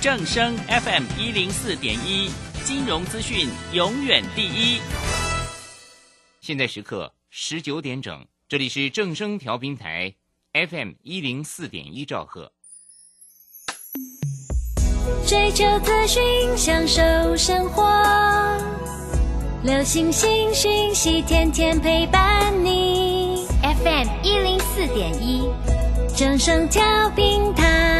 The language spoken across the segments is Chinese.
正声 FM 一零四点一，金融资讯永远第一。现在时刻十九点整，这里是正声调频台 FM 一零四点一兆赫。追求资讯，享受生活，流星星讯息，天天陪伴你。FM 一零四点一，正声调频台。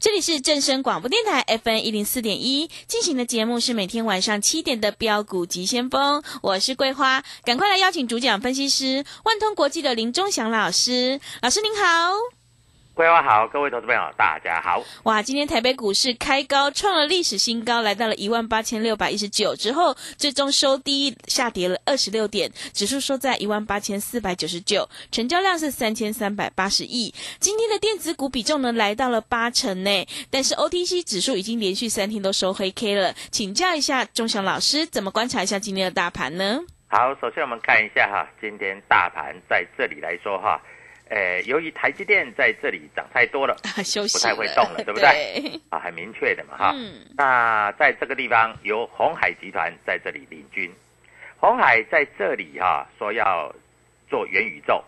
这里是正声广播电台 FN 一零四点一进行的节目是每天晚上七点的标股急先锋，我是桂花，赶快来邀请主讲分析师万通国际的林忠祥老师，老师您好。桂花好，各位投资朋友大家好。哇，今天台北股市开高，创了历史新高，来到了一万八千六百一十九之后，最终收低下跌了二十六点，指数收在一万八千四百九十九，成交量是三千三百八十亿。今天的电子股比重呢来到了八成呢，但是 OTC 指数已经连续三天都收黑 K 了。请教一下钟祥老师，怎么观察一下今天的大盘呢？好，首先我们看一下哈，今天大盘在这里来说哈。呃，由于台积电在这里涨太多了，休息不太会动了，对不对？啊，很明确的嘛，哈。嗯那在这个地方由红海集团在这里领军，红海在这里哈、说要做元宇宙，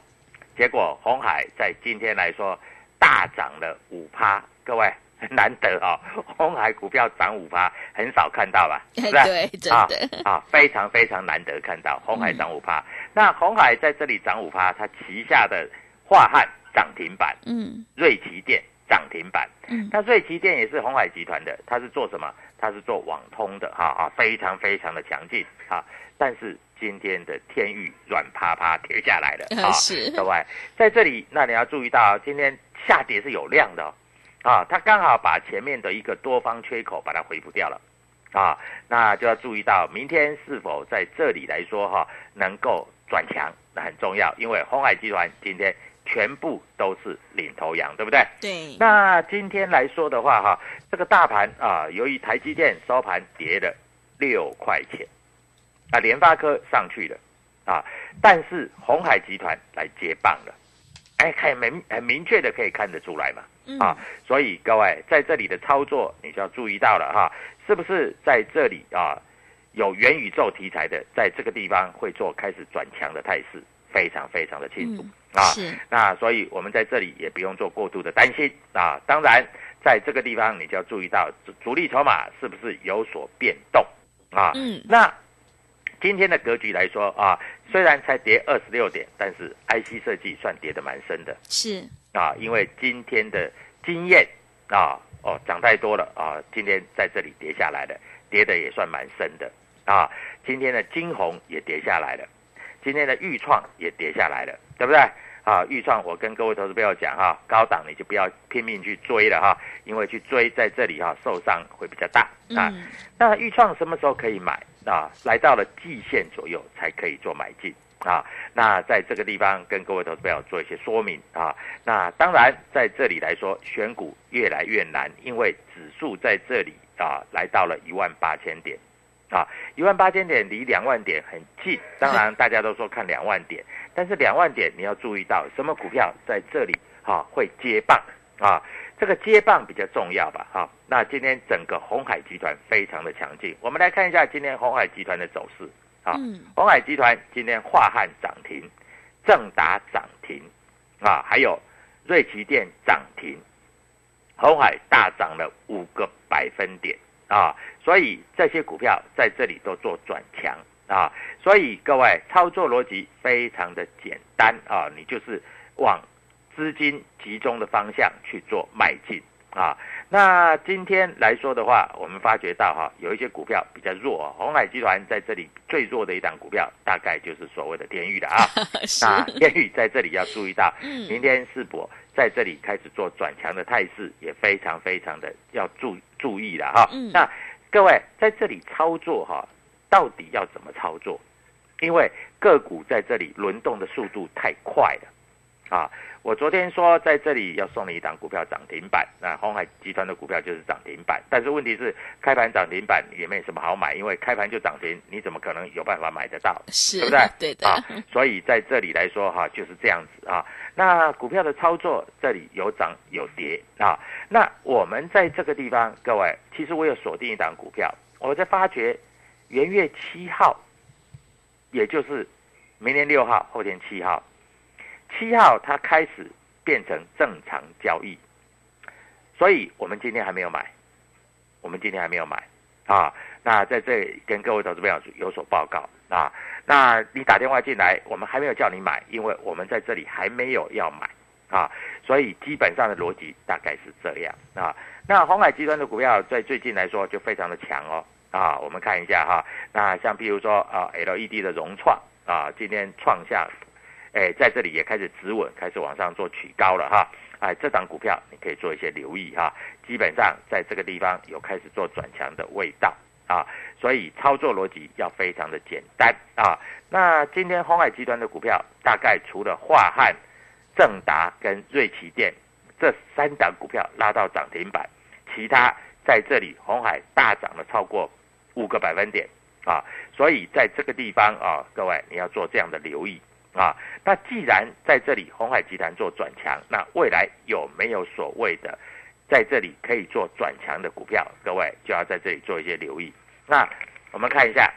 结果红海在今天来说大涨了五趴，各位很难得哦，红海股票涨五趴，很少看到吧？是不是？对，真啊的，啊，非常非常难得看到红海涨五趴。那红海在这里涨五趴，它旗下的华汉涨停板，嗯瑞奇电涨停板。嗯那瑞奇电也是红海集团的，它是做什么？它是做网通的，哈啊，非常非常的强劲啊。但是今天的天域软趴趴跌下来了啊，是各位在这里，那你要注意到，今天下跌是有量的哦，啊，它刚好把前面的一个多方缺口把它回补掉了。啊，那就要注意到明天是否在这里来说哈、能够转强，那很重要，因为红海集团今天全部都是领头羊，对不对？对，那今天来说的话哈，这个大盘啊，由于台积电收盘跌了六块钱，啊，联发科上去了啊，但是红海集团来接棒了，哎，很明很明确的可以看得出来嘛。嗯啊，所以各位在这里的操作，你就要注意到了哈，是不是在这里啊有元宇宙题材的，在这个地方会做开始转强的态势，非常非常的清楚、啊。是那所以我们在这里也不用做过度的担心啊。当然，在这个地方你就要注意到主主力筹码是不是有所变动啊。嗯那今天的格局来说啊，虽然才跌二十六点，但是 IC 设计算跌的蛮深的。是啊，因为今天的经验啊，哦涨太多了啊，今天在这里跌下来了，跌的也算蛮深的啊。今天的金红也跌下来了，今天的豫创也跌下来了，对不对？啊，豫创我跟各位投资朋友讲哈，高档你就不要拼命去追了哈，因为去追在这里哈受伤会比较大啊。嗯那豫创什么时候可以买啊？来到了季线左右才可以做买进啊。那在这个地方跟各位投资朋友做一些说明啊。那当然在这里来说，选股越来越难，因为指数在这里啊来到了一万八千点。啊，一万八千点离两万点很近，当然大家都说看两万点，但是两万点你要注意到什么股票在这里啊会接棒啊，这个接棒比较重要吧？哈，那今天整个红海集团非常的强劲，我们来看一下今天红海集团的走势啊。嗯红海集团今天华汉涨停，正达涨停，啊，还有瑞奇电涨停，红海大涨了五个百分点啊，所以这些股票在这里都做转强啊，所以各位操作逻辑非常的简单啊，你就是往资金集中的方向去做迈进。啊。那今天来说的话，我们发觉到哈，有一些股票比较弱、啊，红海集团在这里最弱的一档股票，大概就是所谓的天域了啊。是那天宇在这里要注意到，嗯明天世博在这里开始做转强的态势，也非常非常的要注注意了哈。嗯那各位在这里操作哈，到底要怎么操作？因为个股在这里轮动的速度太快了啊！我昨天说在这里要送你一档股票涨停板，那红海集团的股票就是涨停板，但是问题是开盘涨停板也没什么好买，因为开盘就涨停，你怎么可能有办法买得到？是，对不对？对的，啊，所以在这里来说哈，就是这样子啊。那股票的操作这里有涨有跌啊。那我们在这个地方，各位，其实我有锁定一档股票，我在发觉元月七号，也就是明年六号，后天七号，七号它开始变成正常交易，所以我们今天还没有买，我们今天还没有买啊。那在这里跟各位投资朋友有所报告啊。那你打电话进来，我们还没有叫你买，因为我们在这里还没有要买啊，所以基本上的逻辑大概是这样啊。那红海集团的股票在最近来说就非常的强哦啊，我们看一下哈。那像譬如说啊，LED 的融创啊，今天创下，哎，在这里也开始止稳，开始往上做曲高了哈。哎，这档股票你可以做一些留意哈，基本上在这个地方有开始做转强的味道啊，所以操作逻辑要非常的简单啊。那今天红海集团的股票大概除了华汉、正达跟瑞奇电这三档股票拉到涨停板，其他在这里红海大涨了超过五个百分点啊，所以在这个地方啊，各位你要做这样的留意啊。那既然在这里红海集团做转强，那未来有没有所谓的在这里可以做转强的股票？各位就要在这里做一些留意。那我们看一下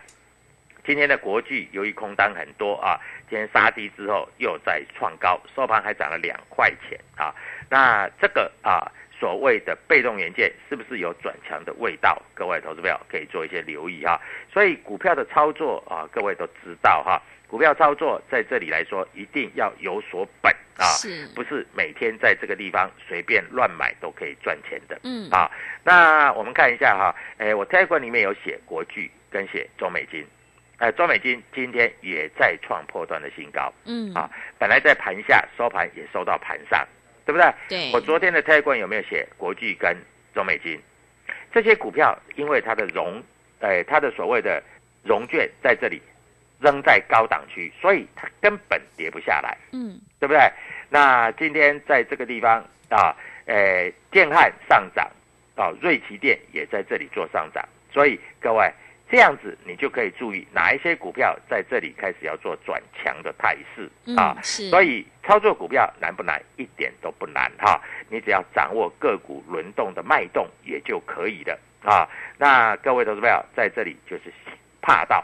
今天的国巨，由于空单很多啊，今天杀低之后又在创高，收盘还涨了两块钱啊。那这个啊，所谓的被动元件是不是有转强的味道？各位投资朋友可以做一些留意哈。所以股票的操作啊，各位都知道哈。股票操作在这里来说，一定要有所本啊，是不是每天在这个地方随便乱买都可以赚钱的。嗯啊，那我们看一下哈，诶，我 Telegram 里面有写国巨跟写中美金，呃，中美金今天也在创破断的新高嗯，啊，本来在盘下收盘也收到盘上，对不对？对，我昨天的 Telegram 有没有写国巨跟中美金这些股票？因为它的融，呃，它的所谓的融券在这里仍在高档区，所以它根本跌不下来。嗯对不对？那今天在这个地方啊，呃，建汉上涨，啊，瑞奇电也在这里做上涨，所以各位这样子你就可以注意哪一些股票在这里开始要做转强的态势嗯啊。是，所以操作股票难不难？一点都不难哈，你只要掌握个股轮动的脉动也就可以了啊。那各位投资朋友在这里就是怕到，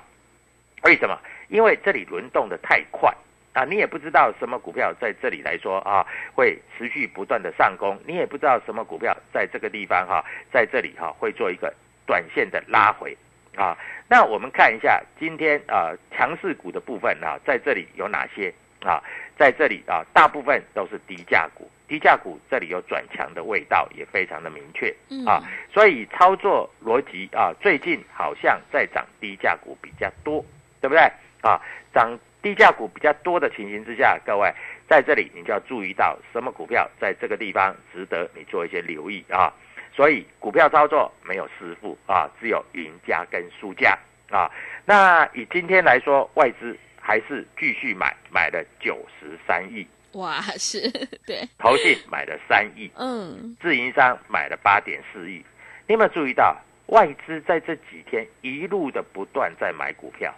为什么？因为这里轮动的太快啊，你也不知道什么股票在这里来说啊会持续不断的上攻，你也不知道什么股票在这个地方哈、在这里哈、会做一个短线的拉回啊。那我们看一下今天啊强势股的部分啊，在这里有哪些啊？在这里啊，大部分都是低价股，低价股这里有转强的味道，也非常的明确嗯啊。所以操作逻辑啊，最近好像在涨低价股比较多，对不对？啊，涨低价股比较多的情形之下，各位在这里你就要注意到什么股票在这个地方值得你做一些留意啊。所以股票操作没有师傅啊，只有赢家跟输家啊。那以今天来说，外资还是继续买，买了九十三亿，哇，是对，投信买了三亿，嗯自营商买了八点四亿。你有没有注意到外资在这几天一路的不断在买股票？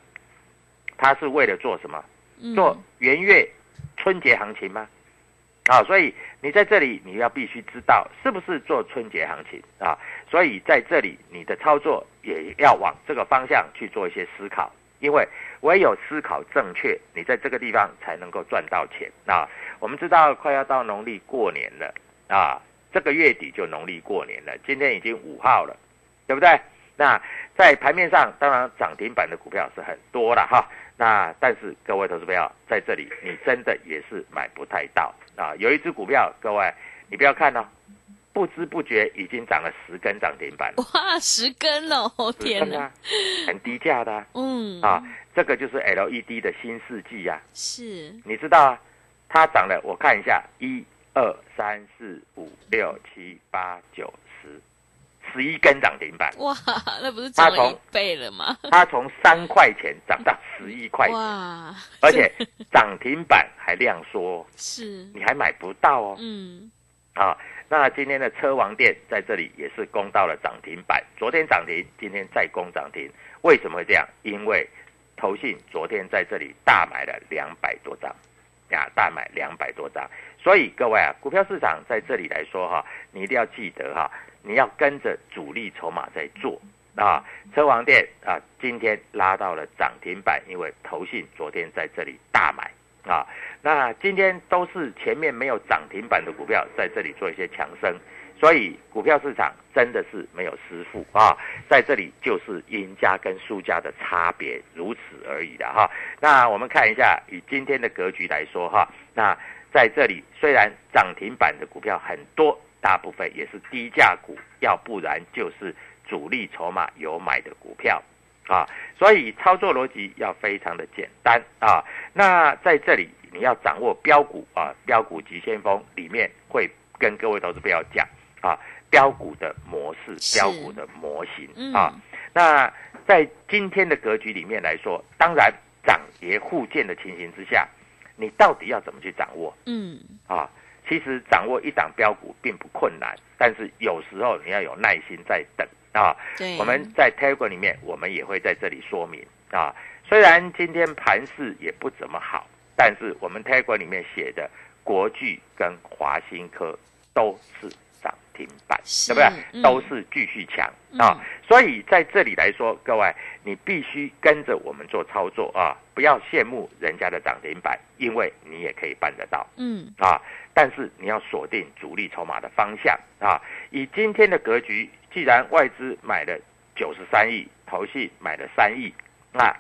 它是为了做什么？嗯，做元月春节行情吗？啊，所以你在这里你要必须知道是不是做春节行情啊，所以在这里你的操作也要往这个方向去做一些思考，因为唯有思考正确，你在这个地方才能够赚到钱啊。我们知道快要到农历过年了啊，这个月底就农历过年了，今天已经五号了，对不对？那在盘面上，当然涨停板的股票是很多了哈。那但是各位投资朋友在这里，你真的也是买不太到啊。有一只股票，各位你不要看哦，不知不觉已经涨了十根涨停板。哇，十根哦，天哪，很低价的。嗯啊，这个就是 LED 的新世纪呀。是，你知道啊？它涨了，我看一下，一二三四五六七八九十，一根涨停板。哇，那不是涨了一倍了吗？它从三块钱涨到十一块钱，哇！而且 涨停板还量缩，是，你还买不到哦。嗯，啊，那今天的车王店在这里也是攻到了涨停板，昨天涨停，今天再攻涨停，为什么会这样？因为投信昨天在这里大买了两百多张。呀，大买两百多张，所以各位啊，股票市场在这里来说哈，你一定要记得哈，你要跟着主力筹码在做啊。车王店啊，今天拉到了涨停板，因为投信昨天在这里大买啊。那今天都是前面没有涨停板的股票在这里做一些强升。所以股票市场真的是没有师傅啊，在这里就是赢家跟输家的差别，如此而已的哈。那我们看一下，以今天的格局来说哈，那在这里虽然涨停板的股票很多，大部分也是低价股，要不然就是主力筹码有买的股票啊。所以操作逻辑要非常的简单啊。那在这里你要掌握标股啊，标股急先锋里面会跟各位投资朋友讲。啊，标股的模式，标股的模型啊。那在今天的格局里面来说，当然涨跌互见的情形之下，你到底要怎么去掌握？嗯，啊，其实掌握一档标股并不困难，但是有时候你要有耐心在等啊。我们在 Telegram 里面，我们也会在这里说明啊。虽然今天盘势也不怎么好，但是我们 Telegram 里面写的国巨跟华新科都是。板，对不对？都是继续强啊！所以在这里来说，各位，你必须跟着我们做操作啊！不要羡慕人家的涨停板，因为你也可以办得到。嗯啊，但是你要锁定主力筹码的方向啊！以今天的格局，既然外资买了九十三亿，投信买了三亿，那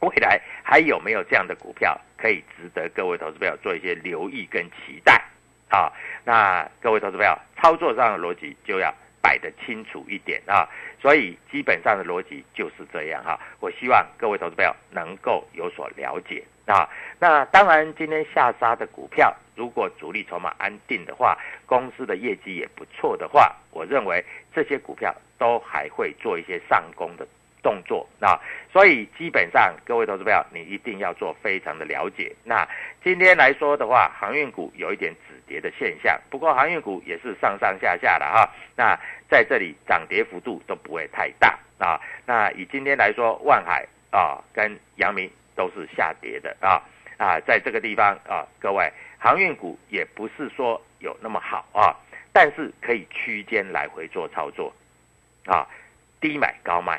未来还有没有这样的股票可以值得各位投资朋友做一些留意跟期待？啊，那各位投资朋友，操作上的逻辑就要摆得清楚一点啊，所以基本上的逻辑就是这样哈。我希望各位投资朋友能够有所了解啊。那当然，今天下杀的股票，如果主力筹码安定的话，公司的业绩也不错的话，我认为这些股票都还会做一些上攻的。动作啊，所以基本上各位投资友，你一定要做非常的了解。那今天来说的话，航运股有一点止跌的现象，不过航运股也是上上下下的哈。那在这里涨跌幅度都不会太大啊。那以今天来说，万海啊跟阳明都是下跌的啊啊，在这个地方啊，各位航运股也不是说有那么好啊，但是可以区间来回做操作啊，低买高卖。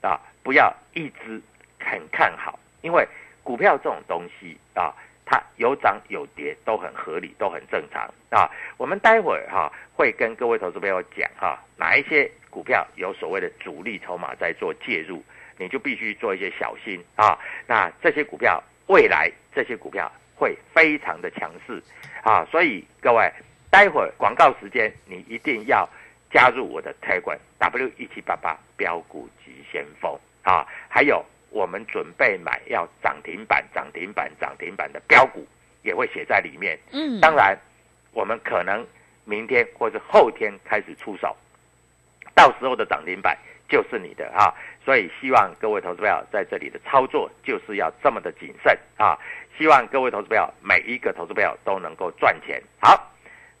啊，不要一直很看好，因为股票这种东西啊，它有涨有跌都很合理，都很正常啊。我们待会儿哈会跟各位投资朋友讲哈，哪一些股票有所谓的主力筹码在做介入，你就必须做一些小心啊。那这些股票未来这些股票会非常的强势啊，所以各位待会儿广告时间你一定要。加入我的财管 W 一七八八标股急先锋啊，还有我们准备买要涨停板、涨停板、涨停板的标股也会写在里面。嗯，当然我们可能明天或者后天开始出手，到时候的涨停板就是你的啊。所以希望各位投资朋友在这里的操作就是要这么的谨慎啊。希望各位投资朋友每一个投资朋友都能够赚钱。好。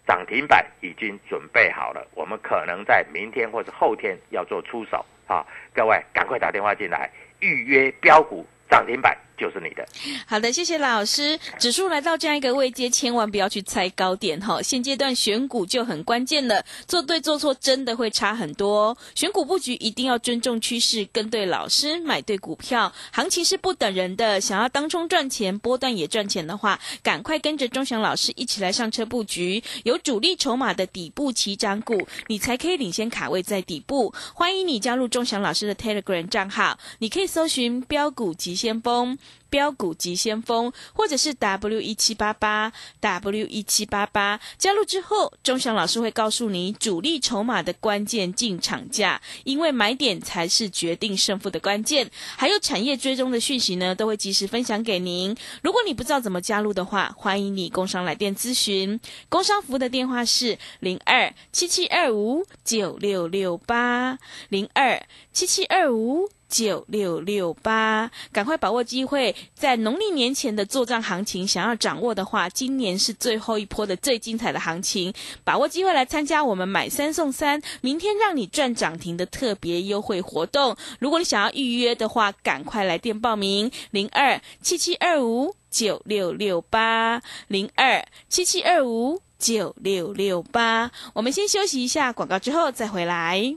涨停板已经准备好了，我们可能在明天或者后天要做出手啊！各位赶快打电话进来预约标股涨停板就是你的。好的，谢谢老师。指数来到这样一个位阶，千万不要去猜高点哈。现阶段选股就很关键了，做对做错真的会差很多。选股布局一定要尊重趋势，跟对老师，买对股票。行情是不等人的，想要当冲赚钱，波段也赚钱的话，赶快跟着钟祥老师一起来上车布局，有主力筹码的底部起涨股，你才可以领先卡位在底部。欢迎你加入钟祥老师的 Telegram 账号，你可以搜寻标股急先锋。标股急先锋，或者是 W 一七八八 W 一七八八，加入之后，钟祥老师会告诉你主力筹码的关键进场价，因为买点才是决定胜负的关键。还有产业追踪的讯息呢，都会及时分享给您。如果你不知道怎么加入的话，欢迎你工商来电咨询，工商服务的电话是零二七七二五九六六八零二七七二五。九六六八，赶快把握机会，在农历年前的做账行情，想要掌握的话，今年是最后一波的最精彩的行情，把握机会来参加我们买三送三，明天让你赚涨停的特别优惠活动。如果你想要预约的话，赶快来电报名零二七七二五九六六八零二七七二五九六六八。我们先休息一下广告，之后再回来。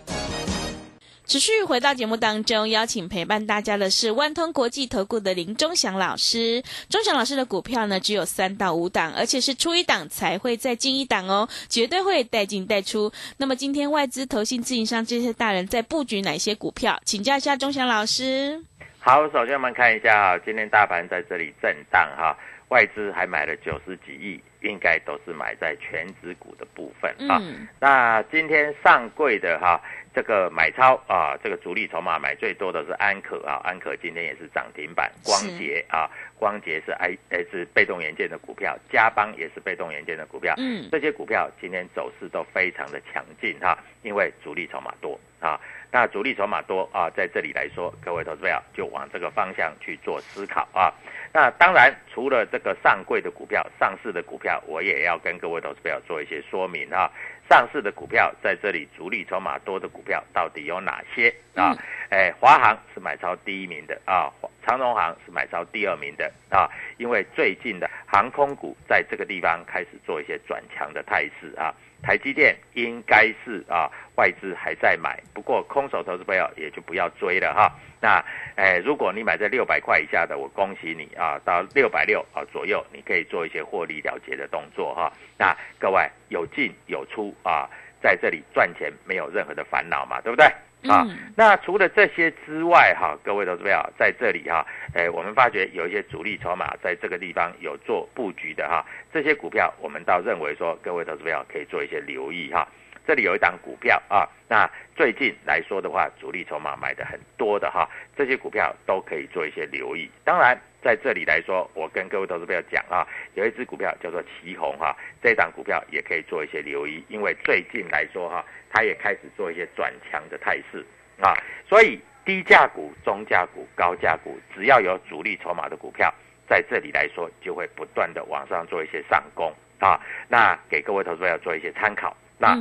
持续回到节目当中，邀请陪伴大家的是万通国际投顾的林忠祥老师。忠祥老师的股票呢，只有三到五档，而且是出一档才会再进一档哦，绝对会带进带出。那么今天外资、投信、自营商这些大人在布局哪些股票？请教一下忠祥老师。好，首先我们看一下哈，今天大盘在这里震荡哈，外资还买了九十几亿，应该都是买在全指股的部分啊。那今天上柜的哈。这个买超啊，这个主力筹码买最多的是安可啊，安可今天也是涨停板，光捷啊，光捷是 I 呃是被动元件的股票，嘉邦也是被动元件的股票，嗯，这些股票今天走势都非常的强劲哈，因为主力筹码多啊，那主力筹码多啊，在这里来说，各位投资者就往这个方向去做思考啊。那当然，除了这个上柜的股票、上市的股票，我也要跟各位投资朋友做一些说明啊。上市的股票在这里，主力筹码多的股票到底有哪些啊？哎，华航是买超第一名的啊，长荣航是买超第二名的啊。因为最近的航空股在这个地方开始做一些转强的态势啊。台积电应该是啊，外资还在买，不过空手投资朋友也就不要追了哈。那哎，如果你买在六百块以下的，我恭喜你啊，到六百六啊左右，你可以做一些获利了结的动作哈。那各位有进有出啊，在这里赚钱没有任何的烦恼嘛，对不对？啊，那除了这些之外哈，各位投资朋友，在这里哈，哎，我们发觉有一些主力筹码在这个地方有做布局的哈，这些股票我们倒认为说，各位投资友可以做一些留意哈。这里有一档股票啊，那最近来说的话，主力筹码买的很多的哈，这些股票都可以做一些留意。当然，在这里来说，我跟各位投资朋友讲啊，有一只股票叫做旗红哈，这档股票也可以做一些留意，因为最近来说哈，它也开始做一些转强的态势啊，所以低价股、中价股、高价股，只要有主力筹码的股票，在这里来说，就会不断的往上做一些上攻啊。那给各位投资朋友做一些参考，那。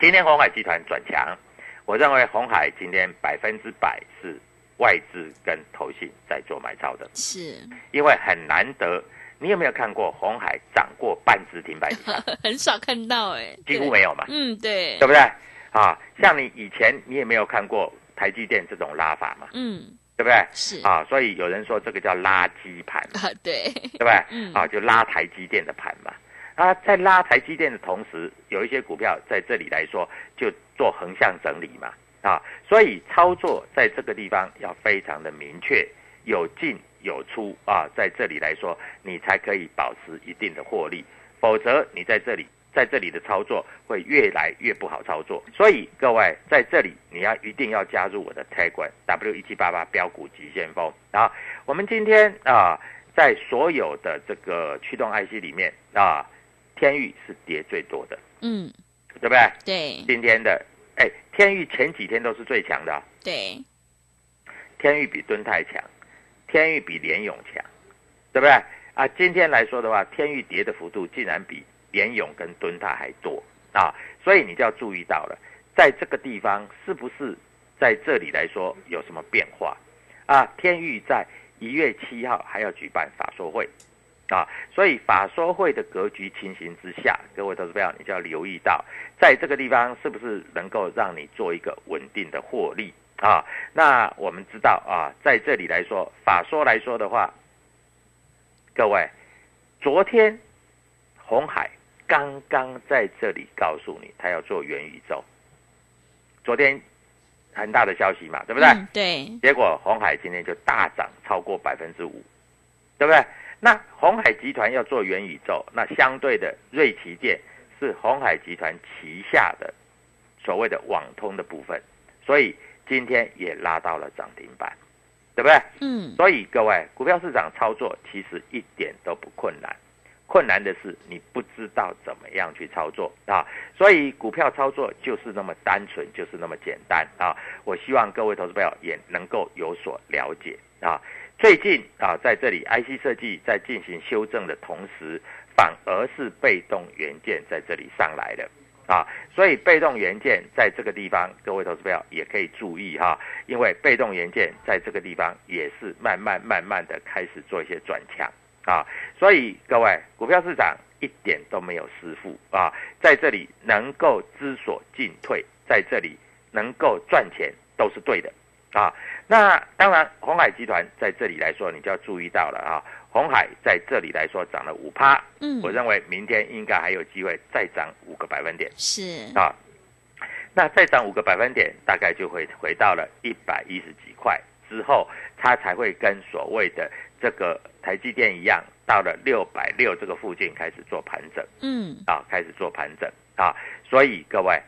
今天红海集团转强，我认为红海今天百分之百是外资跟投信在做买超的，是，因为很难得。你有没有看过红海涨过半只停板以上？很少看到哎，几乎没有嘛。嗯，对，对不对？啊，像你以前你也没有看过台积电这种拉法嘛。嗯，对不对？是啊，所以有人说这个叫垃圾盘啊，对，对不对？嗯，啊，就拉台积电的盘嘛。啊，在拉台积电的同时，有一些股票在这里来说就做横向整理嘛，啊，所以操作在这个地方要非常的明确，有进有出啊，在这里来说你才可以保持一定的获利，否则你在这里在这里的操作会越来越不好操作。所以各位在这里你要一定要加入我的 t a g W 一七八八标股急先锋啊！我们今天啊，在所有的这个驱动 IC 里面啊，天域是跌最多的，嗯，对不对？对今天的哎，天域前几天都是最强的啊，对，天域比敦泰强，天域比联勇强，对不对？啊，今天来说的话，天域跌的幅度竟然比联勇跟敦泰还多啊，所以你就要注意到了，在这个地方是不是在这里来说有什么变化啊？天域在一月七号还要举办法说会啊，所以法说会的格局情形之下，各位投资朋友，你就要留意到，在这个地方是不是能够让你做一个稳定的获利啊？那我们知道啊，在这里来说，法说来说的话，各位，昨天红海刚刚在这里告诉你，他要做元宇宙，昨天很大的消息嘛，对不对？嗯对，结果红海今天就大涨超过百分之五，对不对？那红海集团要做元宇宙，那相对的瑞奇电是红海集团旗下的所谓的网通的部分，所以今天也拉到了涨停板，对不对？嗯，所以各位，股票市场操作其实一点都不困难，困难的是你不知道怎么样去操作啊。所以股票操作就是那么单纯，就是那么简单啊。我希望各位投资朋友也能够有所了解啊。最近啊，在这里 IC 设计在进行修正的同时，反而是被动元件在这里上来了。啊，所以被动元件在这个地方，各位投资朋友也可以注意哈，因为被动元件在这个地方也是慢慢慢慢的开始做一些转强啊，所以各位股票市场一点都没有失负啊，在这里能够知所进退，在这里能够赚钱都是对的啊。那当然，红海集团在这里来说，你就要注意到了啊。红海在这里来说涨了五趴，嗯我认为明天应该还有机会再涨五个百分点是，啊。那再涨五个百分点，大概就会回到了一百一十几块之后，它才会跟所谓的这个台积电一样，到了六百六这个附近开始做盘整。嗯，啊，开始做盘整啊，所以各位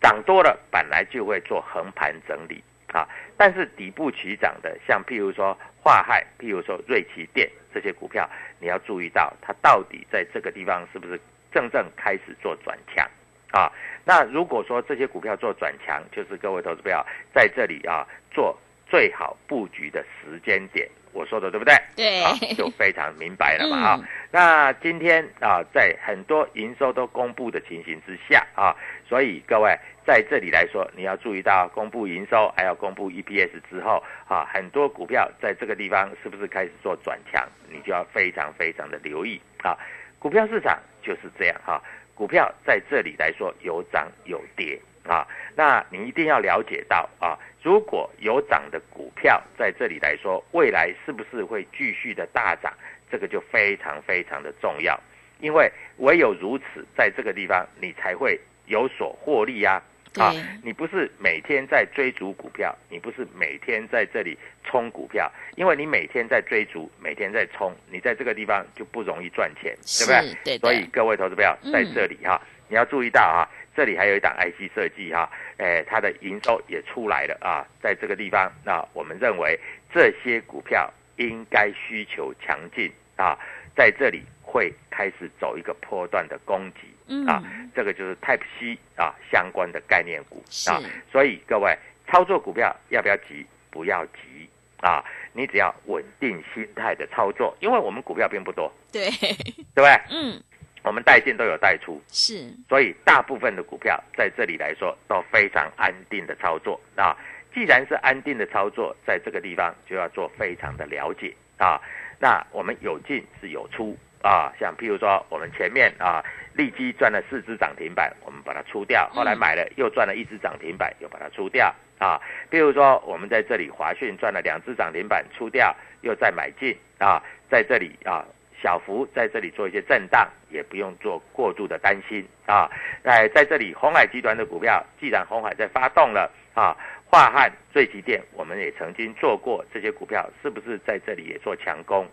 涨多了本来就会做横盘整理啊，但是底部起涨的，像譬如说华海，譬如说瑞奇电这些股票，你要注意到它到底在这个地方是不是正正开始做转强啊？那如果说这些股票做转强，就是各位投资票在这里啊做最好布局的时间点，我说的对不对？对啊，就非常明白了嘛嗯啊。那今天啊，在很多营收都公布的情形之下啊，所以各位在这里来说，你要注意到公布营收还要公布 EPS 之后啊，很多股票在这个地方是不是开始做转强，你就要非常非常的留意啊。股票市场就是这样哈、股票在这里来说有涨有跌啊，那你一定要了解到啊，如果有涨的股票在这里来说，未来是不是会继续的大涨，这个就非常非常的重要，因为唯有如此，在这个地方你才会有所获利呀、啊。对，你不是每天在追逐股票，你不是每天在这里冲股票，因为你每天在追逐，每天在冲，你在这个地方就不容易赚钱，对不对？所以各位投资朋友嗯。在这里哈、你要注意到啊，这里还有一档 IC 设计哈、哎，它的营收也出来了啊，在这个地方，那我们认为这些股票应该需求强劲啊，在这里会开始走一个波段的攻击嗯。啊，这个就是 Type C 啊相关的概念股啊，所以各位操作股票要不要急？不要急。啊，你只要稳定心态的操作，因为我们股票并不多，对，对不对？嗯，我们带进都有带出，是，所以大部分的股票在这里来说都非常安定的操作。啊。既然是安定的操作，在这个地方就要做非常的了解。啊。那我们有进是有出啊，像譬如说我们前面啊，利基赚了四只涨停板，我们把它出掉，后来买了又赚了一只涨停板，又把它出掉啊。譬如说我们在这里华讯赚了两只涨停板，出掉又再买进啊，在这里啊。小幅在这里做一些震荡，也不用做过度的担心啊。哎，在这里红海集团的股票，既然红海在发动了啊，华汉、瑞奇电，我们也曾经做过这些股票，是不是在这里也做强攻？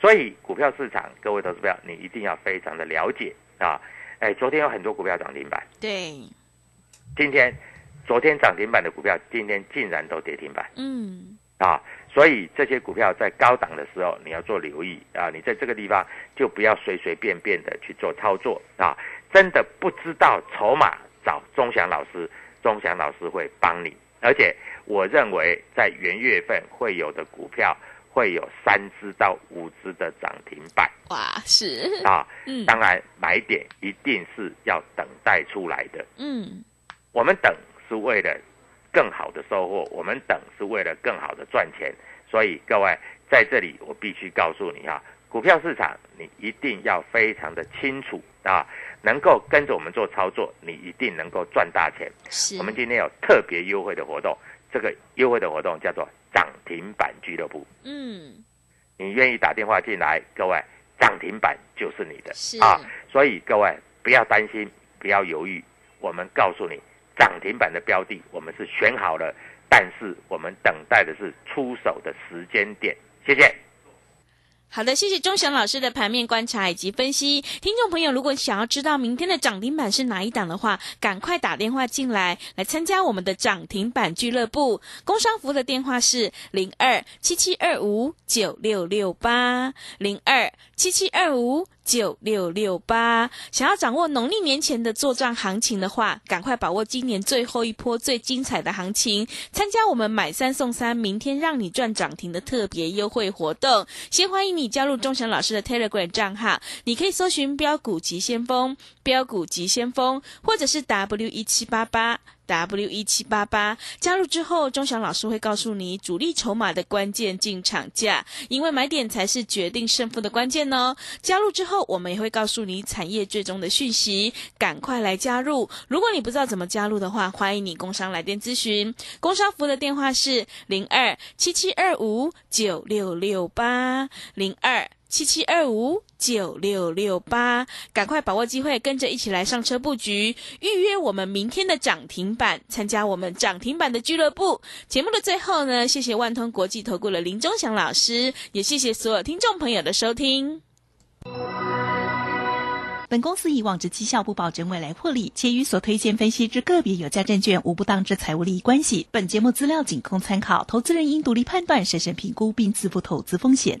所以股票市场，各位投资票，你一定要非常的了解啊。哎，昨天有很多股票涨停板，对，今天昨天涨停板的股票，今天竟然都跌停板嗯，啊！所以这些股票在高档的时候，你要做留意啊！你在这个地方就不要随随便便的去做操作啊！真的不知道筹码，找钟祥老师，钟祥老师会帮你。而且我认为在元月份会有的股票，会有三只到五只的涨停板哇，是，啊！嗯当然，买点一定是要等待出来的。嗯，我们等是为了更好的收获，我们等是为了更好的赚钱。所以各位在这里，我必须告诉你啊，股票市场你一定要非常的清楚啊，能够跟着我们做操作，你一定能够赚大钱。是，我们今天有特别优惠的活动，这个优惠的活动叫做涨停板俱乐部。嗯，你愿意打电话进来，各位涨停板就是你的是啊！所以各位不要担心，不要犹豫，我们告诉你，涨停板的标的我们是选好了，但是我们等待的是出手的时间点。谢谢。好的，谢谢钟祥老师的盘面观察以及分析。听众朋友，如果想要知道明天的涨停板是哪一档的话，赶快打电话进来，来参加我们的涨停板俱乐部。工商服的电话是零二七七二五九六六八零二七七二五九六六八。想要掌握农历年前的做账行情的话，赶快把握今年最后一波最精彩的行情，参加我们买三送三，明天让你赚涨停的特别优惠活动。先欢迎你加入钟祥老师的 Telegram 账号，你可以搜寻“标股急先锋”、“标股急先锋”，或者是 W 一七八八。W 一七八八加入之后，钟祥老师会告诉你主力筹码的关键进场价，因为买点才是决定胜负的关键哦。加入之后，我们也会告诉你产业最终的讯息，赶快来加入。如果你不知道怎么加入的话，欢迎你工商来电咨询。工商服的电话是零二七七二五九六六八零二。七七二五九六六八，赶快把握机会，跟着一起来上车布局，预约我们明天的涨停板，参加我们涨停板的俱乐部。节目的最后呢，谢谢万通国际投顾的林忠祥老师，也谢谢所有听众朋友的收听。本公司以往之绩效不保证未来获利，且与所推荐分析之个别有价证券无不当之财务利益关系。本节目资料仅供参考，投资人应独立判断、审慎评估并自负投资风险。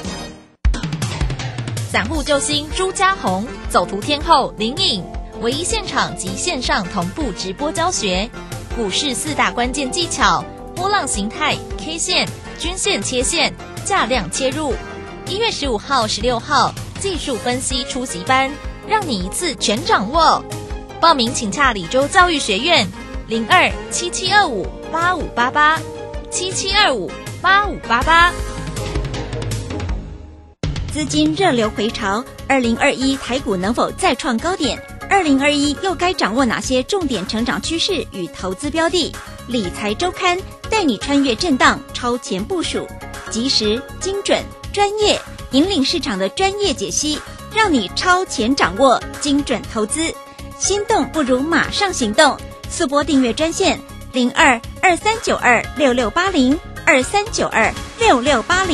散户救星朱家红，走图天后林颖，唯一现场及线上同步直播教学，股市四大关键技巧：波浪形态、K 线、均线切线、价量切入。一月十五号、十六号技术分析出席班，让你一次全掌握。报名请洽李州教育学院零二七七二五八五八八七七二五八五八八。资金热流回潮，二零二一台股能否再创高点？二零二一又该掌握哪些重点成长趋势与投资标的？理财周刊带你穿越震荡，超前部署，及时、精准、专业，引领市场的专业解析，让你超前掌握精准投资。心动不如马上行动，速拨订阅专线零二二三九二六六八零二三九二六六八零。